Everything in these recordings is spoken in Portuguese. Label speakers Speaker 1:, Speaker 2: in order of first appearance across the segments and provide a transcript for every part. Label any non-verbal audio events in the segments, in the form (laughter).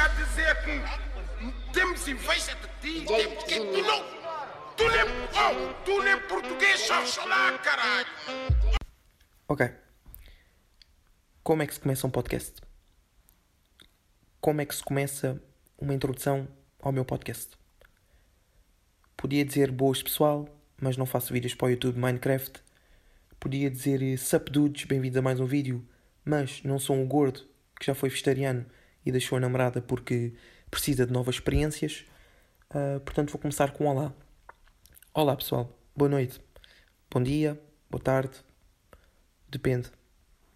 Speaker 1: a dizer que temos inveja de ti. Porque tu não. Tu nem. Oh, tu nem português lá, caralho.
Speaker 2: Ok. Como é que se começa um podcast? Como é que se começa uma introdução ao meu podcast? Podia dizer boas pessoal, mas não faço vídeos para o YouTube Minecraft. Podia dizer sup dudes, bem-vindos a mais um vídeo, mas não sou um gordo que já foi vegetariano e deixou a namorada porque precisa de novas experiências. Uh, portanto, vou começar com olá. Olá pessoal, boa noite, bom dia, boa tarde, depende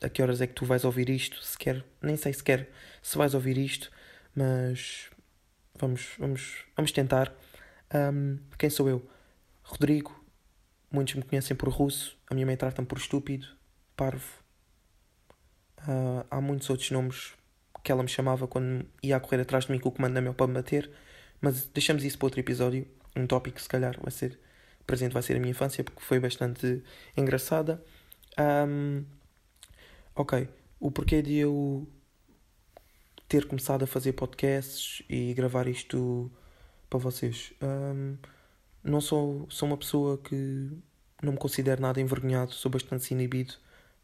Speaker 2: a que horas é que tu vais ouvir isto, sequer, nem sei sequer se vais ouvir isto, mas vamos, vamos, vamos tentar. Um, quem sou eu? Rodrigo, muitos me conhecem por russo, a minha mãe trata-me por estúpido, parvo. Uh, há muitos outros nomes que ela me chamava quando ia a correr atrás de mim com o comando da meu para me bater, mas deixamos isso para outro episódio, um tópico que se calhar vai ser presente, vai ser a minha infância, porque foi bastante engraçada. Um, ok, o porquê de eu ter começado a fazer podcasts e gravar isto para vocês. Um, não sou, sou uma pessoa que não me considero nada envergonhado, sou bastante inibido,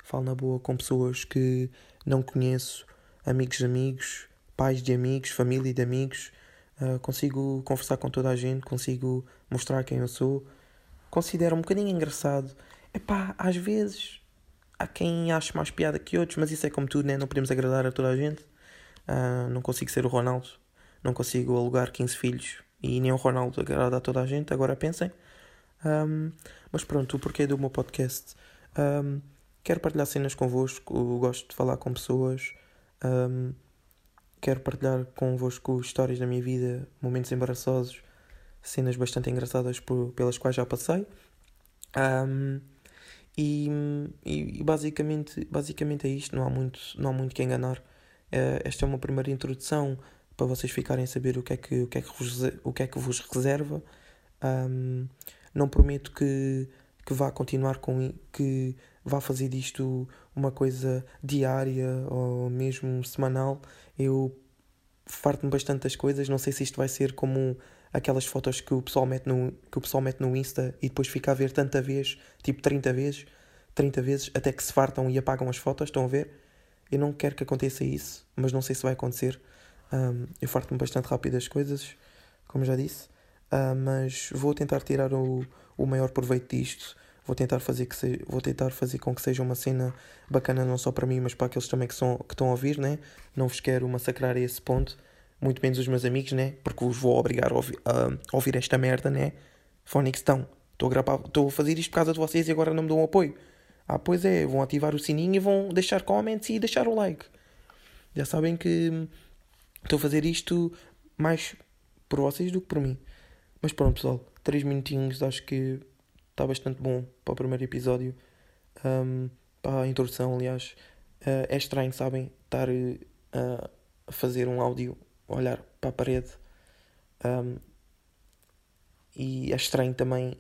Speaker 2: falo na boa com pessoas que não conheço, amigos de amigos, pais de amigos, família de amigos. Uh, consigo conversar com toda a gente, consigo mostrar quem eu sou. Considero um bocadinho engraçado. Epá, às vezes há quem ache mais piada que outros, mas isso é como tudo, né? não podemos agradar a toda a gente. Uh, não consigo ser o Ronaldo, não consigo alugar 15 filhos e nem o Ronaldo agrada a toda a gente, agora pensem. Um, mas pronto, o porquê do meu podcast. Um, quero partilhar cenas convosco, gosto de falar com pessoas, um, quero partilhar convosco histórias da minha vida, momentos embaraçosos, cenas bastante engraçadas por, pelas quais já passei. Um, e, e, basicamente, basicamente é isto, não há muito, não há muito que enganar. Uh, esta é uma primeira introdução para vocês ficarem a saber o que é que, o que, é que, vos, o que, é que vos reserva. Um, não prometo que, que vá continuar com que vá fazer disto uma coisa diária ou mesmo semanal. Eu farto-me bastante das coisas. Não sei se isto vai ser como aquelas fotos que o pessoal mete no, que o pessoal mete no Insta e depois fica a ver tanta vez, tipo 30 vezes, 30 vezes, até que se fartam e apagam as fotos. Estão a ver? Eu não quero que aconteça isso, mas não sei se vai acontecer. Um, eu farto-me bastante rápido das coisas, como já disse, uh, mas vou tentar tirar o, o maior proveito disto vou tentar fazer que se, vou tentar fazer com que seja uma cena bacana não só para mim mas para aqueles também que, são, que estão a ouvir né? Não vos quero massacrar a esse ponto muito menos os meus amigos né? Porque vos vou obrigar a ouvir, a ouvir esta merda né? Phonics estão estou a gravar estou a fazer isto por causa de vocês e agora não me dão apoio. Ah pois é vão ativar o sininho e vão deixar comments e deixar o like. Já sabem que estou a fazer isto mais por vocês do que por mim. Mas pronto pessoal 3 minutinhos acho que está bastante bom para o primeiro episódio. Um, para a introdução, aliás. Uh, é estranho, sabem? Estar uh, a fazer um áudio, olhar para a parede. Um, e é estranho também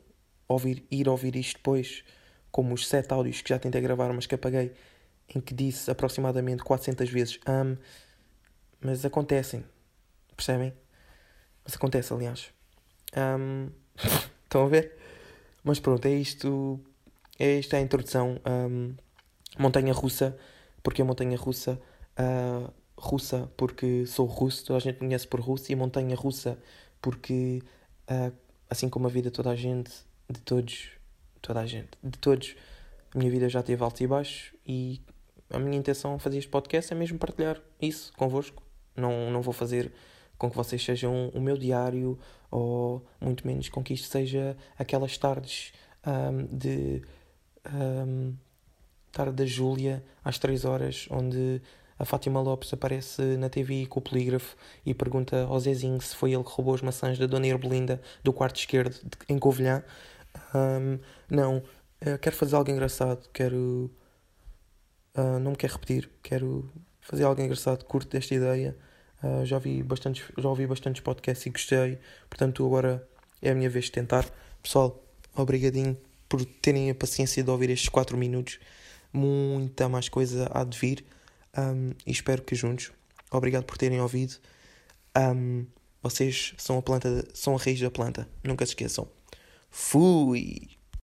Speaker 2: ouvir, ir ouvir isto depois, como os sete áudios que já tentei gravar, mas que apaguei, em que disse aproximadamente 400 vezes um, mas acontecem, percebem? Mas acontece, aliás. Um, (laughs) estão a ver? Mas pronto, é isto. É esta a introdução. Um, montanha russa. Porque a montanha russa? Uh, russa porque sou russo, toda a gente conhece por russo. E montanha russa porque, uh, assim como a vida toda a gente, de todos, toda a gente, de todos, a minha vida já teve altos e baixos. E a minha intenção fazer este podcast é mesmo partilhar isso convosco. Não, não vou fazer com que vocês sejam o meu diário ou muito menos com que isto seja aquelas tardes um, de um, tarde da Júlia às 3 horas onde a Fátima Lopes aparece na TV com o polígrafo e pergunta ao Zezinho se foi ele que roubou as maçãs da Dona Irbelinda do quarto esquerdo em Covilhã. Um, não, quero fazer algo engraçado, quero. Uh, não me quero repetir, quero fazer algo engraçado, curto desta ideia. Uh, já, vi bastantes, já ouvi bastantes podcasts e gostei, portanto agora é a minha vez de tentar. Pessoal, obrigadinho por terem a paciência de ouvir estes 4 minutos. Muita mais coisa há de vir um, e espero que juntos. Obrigado por terem ouvido. Um, vocês são a planta, são a raiz da planta. Nunca se esqueçam. Fui!